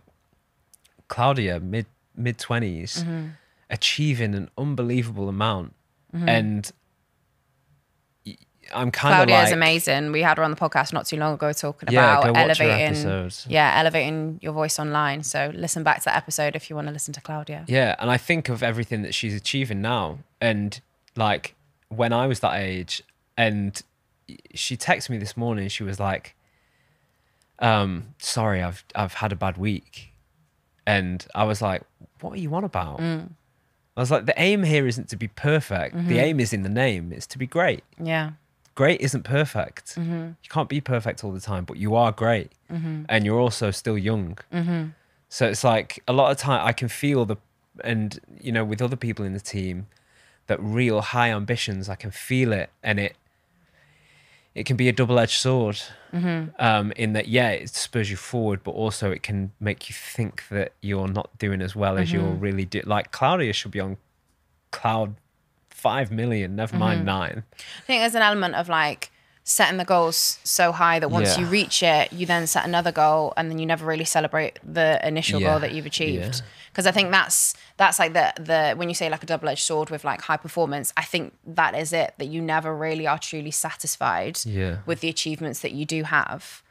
A: Claudia, mid mid 20s,
B: Mm-hmm.
A: achieving an unbelievable amount. And y- I'm kind of
B: Claudia
A: like,
B: is amazing. We had her on the podcast not too long ago talking
A: Yeah,
B: about
A: go watch her
B: elevating, yeah, elevating your voice online. So listen back to that episode if you want to listen to Claudia.
A: Yeah, and I think of everything that she's achieving now, and like when I was that age, and she texted me this morning. She was like, um, "Sorry, I've I've had a bad week," and I was like, "What are you on about?" I was like, "The aim here isn't to be perfect. The aim is in the name. It's to be great.
B: Yeah.
A: Great isn't perfect. Mm-hmm. You can't be perfect all the time, but you are great, mm-hmm. and you're also still young." Mm-hmm. So it's like a lot of time I can feel the, and you know, with other people in the team, that real high ambitions, I can feel it, and it, it can be a double-edged sword. Um, in that, yeah, it spurs you forward, but also it can make you think that you're not doing as well as you're really do. Like Claudia should be on cloud five million, never mind mm-hmm. nine.
B: I think there's an element of like setting the goals so high that once
A: Yeah.
B: you reach it, you then set another goal and then you never really celebrate the initial
A: Yeah.
B: goal that you've achieved.
A: Yeah.
B: Because I think that's that's like the the when you say like a double edged sword with like high performance, I think that is it that you never really are truly satisfied with the achievements that you do have.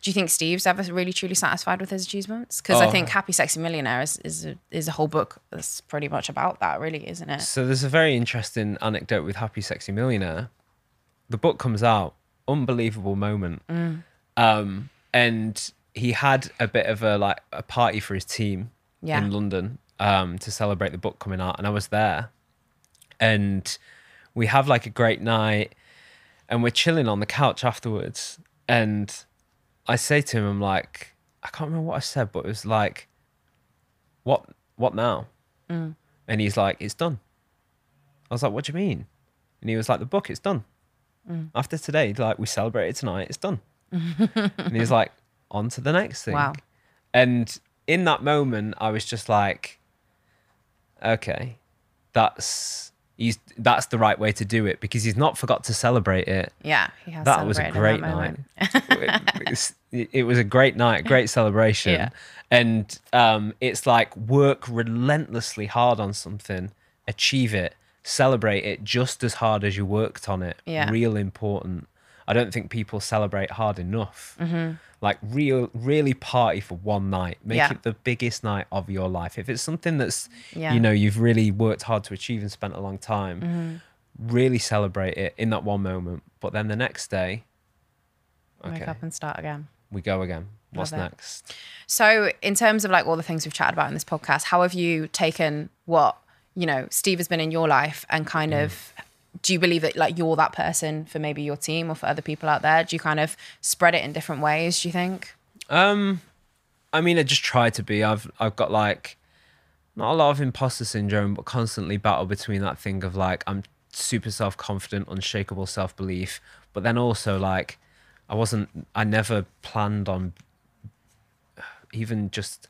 B: Do you think Steve's ever really truly satisfied with his achievements? Because I
A: Oh.
B: think Happy Sexy Millionaire is is a, is a whole book that's pretty much about that, really, isn't it?
A: So there's a very interesting anecdote with Happy Sexy Millionaire. The book comes out, unbelievable moment. Um, and he had a bit of a like a party for his team
B: Yeah.
A: in London um, to celebrate the book coming out, and I was there. And we have like a great night, and we're chilling on the couch afterwards. And I say to him, I'm like, I can't remember what I said, but it was like, what, what now? Mm. And he's like, it's done. I was like, what do you mean? And he was like, the book, it's done. Mm. After today, like we celebrated tonight, it's done. and he's like, on to the next thing.
B: Wow.
A: And in that moment, I was just like, okay, that's he's that's the right way to do it because he's not forgot to celebrate it.
B: Yeah, he has
A: That was a great night. it, was- it was a great night, great (laughs) celebration.
B: Yeah.
A: And um, it's like work relentlessly hard on something, achieve it, celebrate it just as hard as you worked on it.
B: Yeah.
A: Real important. I don't think people celebrate hard enough.
B: Mm-hmm.
A: Like real, really party for one night. Make
B: Yeah.
A: it the biggest night of your life. If it's something that's,
B: Yeah.
A: you know, you've really worked hard to achieve and spent a long time,
B: Mm-hmm.
A: really celebrate it in that one moment. But then the next day,
B: Wake
A: okay,
B: up and start again.
A: we go again. What's next?
B: So, in terms of like all the things we've chatted about in this podcast, how have you taken what you know Steve has been in your life and kind
A: Mm.
B: of do you believe that like you're that person for maybe your team or for other people out there? Do you kind of spread it in different ways? Do you think?
A: Um, I mean, I just try to be. I've I've got like not a lot of imposter syndrome, but constantly battle between that thing of like I'm super self confident, unshakable self belief, but then also like I wasn't. I never planned on even just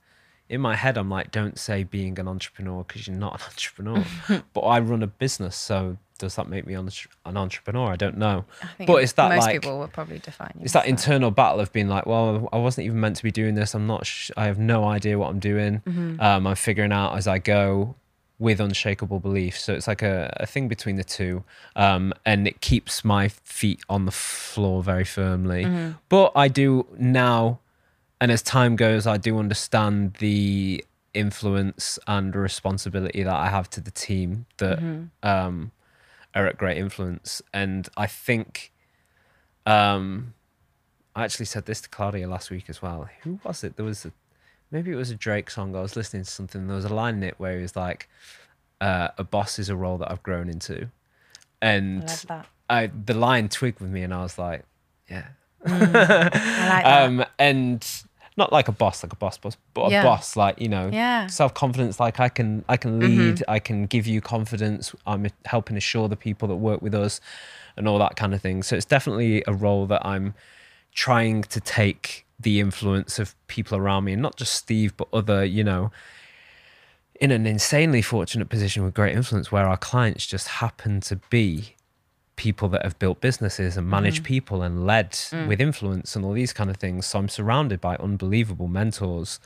A: in my head. I'm like, don't say being an entrepreneur because you're not an (laughs) entrepreneur. but I run a business, so does that make me an an entrepreneur? I don't know.
B: I think
A: But it's that
B: most
A: like
B: people would probably define you.
A: it's that internal battle of being like, well, I wasn't even meant to be doing this. I'm not. Sh- I have no idea what I'm doing.
B: Mm-hmm.
A: Um, I'm figuring out as I go with unshakable belief. So it's like a, a thing between the two, um, and it keeps my feet on the floor very firmly.
B: Mm-hmm.
A: But I do now, and as time goes, I do understand the influence and responsibility that I have to the team that
B: Mm-hmm.
A: um, are at great influence, and I think. Um, I actually said this to Claudia last week as well. Who was it? There was a, maybe it was a Drake song. I was listening to something. There was a line in it where he was like, uh, "A boss is a role that I've grown into," and
B: that.
A: I the line twigged with me, and I was like, yeah.
B: I like that. (laughs)
A: Um, and not like a boss, like a boss boss, but a boss, like you know,
B: Yeah. Mm-hmm.
A: self confidence. Like I can, I can lead. I can give you confidence. I'm helping assure the people that work with us, and all that kind of thing. So it's definitely a role that I'm trying to take the influence of people around me, and not just Steve, but other, you know, in an insanely fortunate position with great influence, where our clients just happen to be people that have built businesses and managed people and led with influence and all these kind of things. So I'm surrounded by unbelievable mentors.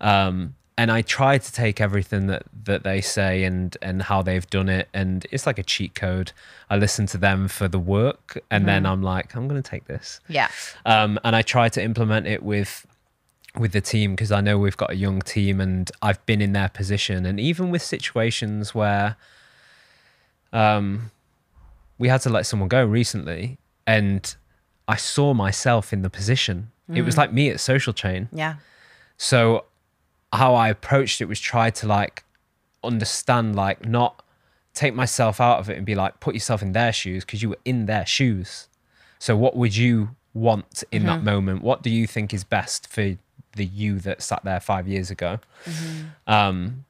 A: Um, and I try to take everything that, that they say and, and how they've done it. And it's like a cheat code. I listen to them for the work and then I'm like, I'm going to take this.
B: yeah.
A: Um, and I try to implement it with with the team because I know we've got a young team and I've been in their position and even with situations where um we had to let someone go recently and I saw myself in the position. It was mm. like me at social chain.
B: Yeah.
A: So how I approached it was try to like understand like not take myself out of it and be like put yourself in their shoes because you were in their shoes. So what would you want in that mm-hmm. moment? What do you think is best for the you that sat there 5 years ago? Mm-hmm. Um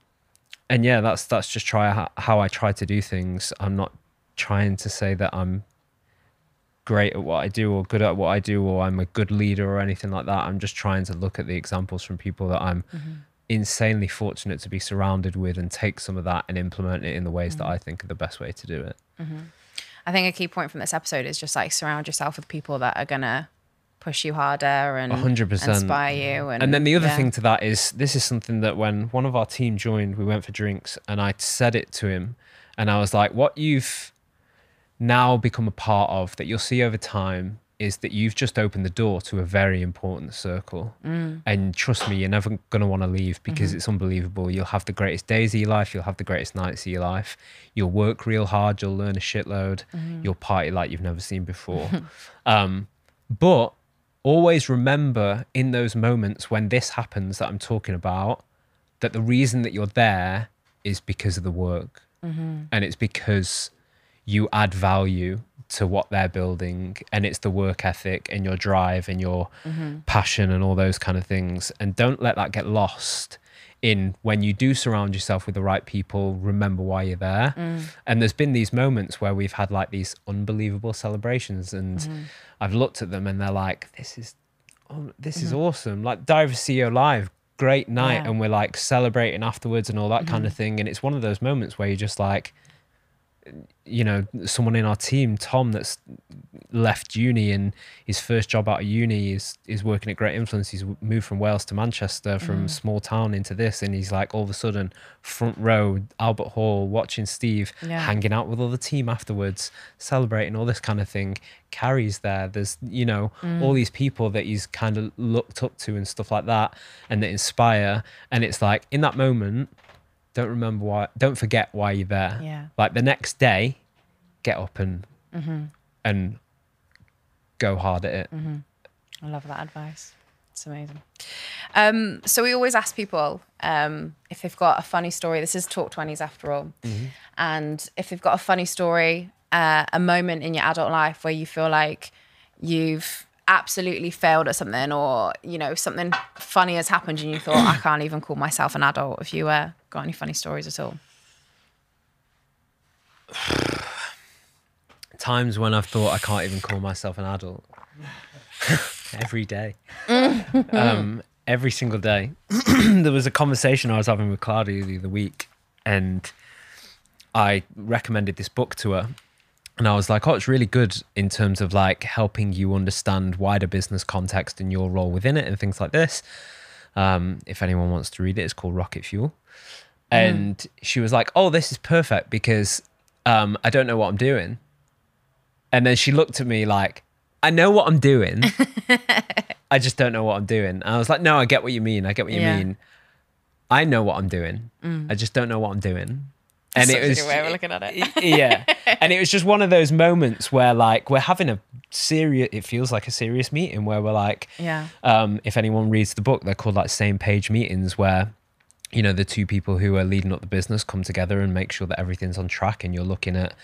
A: and yeah, that's that's just try how, how I try to do things. I'm not trying to say that I'm great at what I do or good at what I do or I'm a good leader or anything like that. I'm just trying to look at the examples from people that I'm mm-hmm. insanely fortunate to be surrounded with and take some of that and implement it in the ways that mm-hmm. I think are the best way to do it. Mm-hmm.
B: I think a key point from this episode is just like surround yourself with people that are gonna push you harder and
A: 100%.
B: inspire you. And,
A: And then the other
B: yeah.
A: thing to that is this is something that when one of our team joined, we went for drinks and I said it to him and I was like, what you've now become a part of that you'll see over time is that you've just opened the door to a very important circle. Mm. And trust me, you're never going to want to leave because mm-hmm. it's unbelievable. You'll have the greatest days of your life, you'll have the greatest nights of your life. You'll work real hard, you'll learn a shitload, mm-hmm. you'll party like you've never seen before. (laughs) um, but always remember in those moments when this happens that I'm talking about that the reason that you're there is because of the work. Mm-hmm. And it's because you add value to what they're building and it's the work ethic and your drive and your mm-hmm. passion and all those kind of things. And don't let that get lost in when you do surround yourself with the right people remember why you're there. Mm. And there's been these moments where we've had like these unbelievable celebrations and mm-hmm. i've looked at them and they're like this is oh, this is mm-hmm. awesome. Like dive ceo live great night
B: Yeah.
A: and we're like celebrating afterwards and all that kind of thing. And it's one of those moments where you're just like you know, someone in our team, Tom, that's left uni and his first job out of uni is is working at Great Influence. He's moved from Wales to Manchester, from mm. small town into this, and he's like all of a sudden front row, Albert Hall, watching Steve,
B: Yeah.
A: hanging out with all the team afterwards, celebrating all this kind of thing. Carrie's there. There's you know all mm. these people that he's kind of looked up to and stuff like that, and that inspire. And it's like in that moment don't remember why don't forget why you're there
B: Yeah.
A: like the next day get up and and go hard at it
B: I love that advice. It's amazing. Um, so we always ask people um, if they've got a funny story. This is Talk Twenties after all, and if they've got a funny story, uh, a moment in your adult life where you feel like you've absolutely failed at something, or you know something funny has happened, and you thought I can't even call myself an adult. If you uh, got any funny stories at all? (sighs)
A: times when i've thought i can't even call myself an adult. (laughs) Every day. Um every single day. (clears throat) There was a conversation i was having with claudia the other week and i recommended this book to her and I was like, oh, it's really good in terms of like helping you understand wider business context and your role within it and things like this. Um, if anyone wants to read it, it's called Rocket Fuel. And she was like, oh, this is perfect because um, I don't know what I'm doing. And then she looked at me like, I know what I'm doing. (laughs) I just don't know what I'm doing. And I was like, no, I get what you mean. I get what you
B: Yeah.
A: mean. I know what I'm doing. I just don't know what I'm doing. And
B: Such
A: it was
B: way of looking at it.
A: yeah. (laughs) And it was just one of those moments where like we're having a serious it feels like a serious meeting where we're like
B: Yeah.
A: um if anyone reads the book they're called like same page meetings where you know the two people who are leading up the business come together and make sure that everything's on track and you're looking at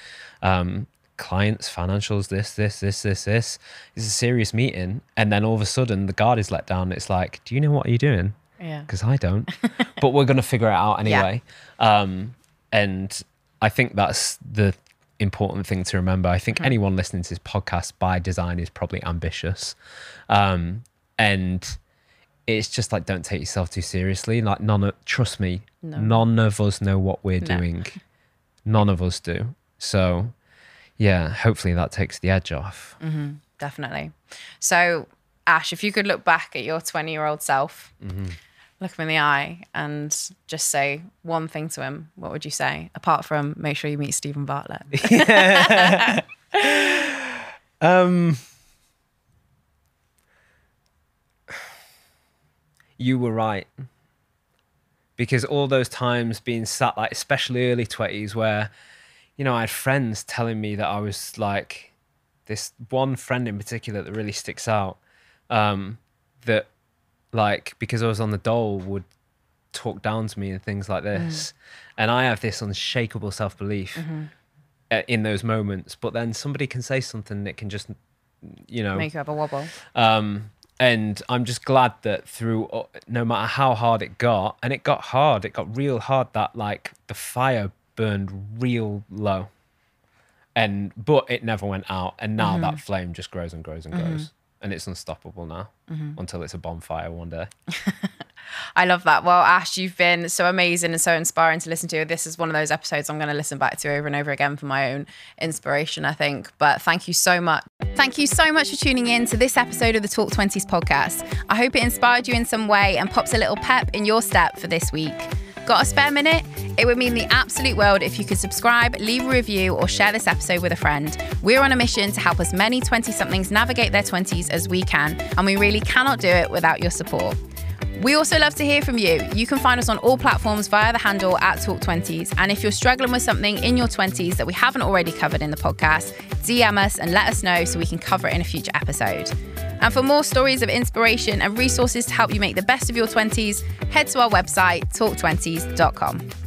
A: um clients, financials, this, this, this, this, this. It's a serious meeting. And then all of a sudden the guard is let down. It's like, do you know what you're you doing?
B: Yeah.
A: Because I don't. (laughs) but we're going to figure it out anyway. Um, and I think that's the important thing to remember. I think anyone listening to this podcast by design is probably ambitious. Um, and it's just like, don't take yourself too seriously. Like, none of, trust me,
B: No.
A: none of us know what we're
B: No.
A: doing. None of us do. So, yeah, hopefully that takes the edge off.
B: Definitely. So, Ash, if you could look back at your 20 year old self,
A: Mm-hmm.
B: Look him in the eye, and just say one thing to him, what would you say? Apart from make sure you meet Stephen Bartlett. (laughs)
A: Um, you were right. Because all those times being sat, like, especially early 20s, where, you know, I had friends telling me that I was like, this one friend in particular that really sticks out, um, that, like, because I was on the dole, would talk down to me and things like this. And I have this unshakable self belief uh, in those moments. But then somebody can say something that can just, you know,
B: Make you have a wobble.
A: um, and I'm just glad that through uh, no matter how hard it got, and it got hard, it got real hard. That like the fire burned real low, and but it never went out. And now that flame just grows and grows and grows, and it's unstoppable now mm-hmm. until it's a bonfire one day. (laughs)
B: I love that. Well, Ash, you've been so amazing and so inspiring to listen to. This is one of those episodes I'm going to listen back to over and over again for my own inspiration, I think. But thank you so much. Thank you so much for tuning in to this episode of the Talk 20s podcast. I hope it inspired you in some way and pops a little pep in your step for this week. Got a spare minute? It would mean the absolute world if you could subscribe, leave a review, or share this episode with a friend. We're on a mission to help as many 20 somethings navigate their 20s as we can, and we really cannot do it without your support. We also love to hear from you. You can find us on all platforms via the handle at Talk20s. And if you're struggling with something in your 20s that we haven't already covered in the podcast, DM us and let us know so we can cover it in a future episode. And for more stories of inspiration and resources to help you make the best of your 20s, head to our website, talk20s.com.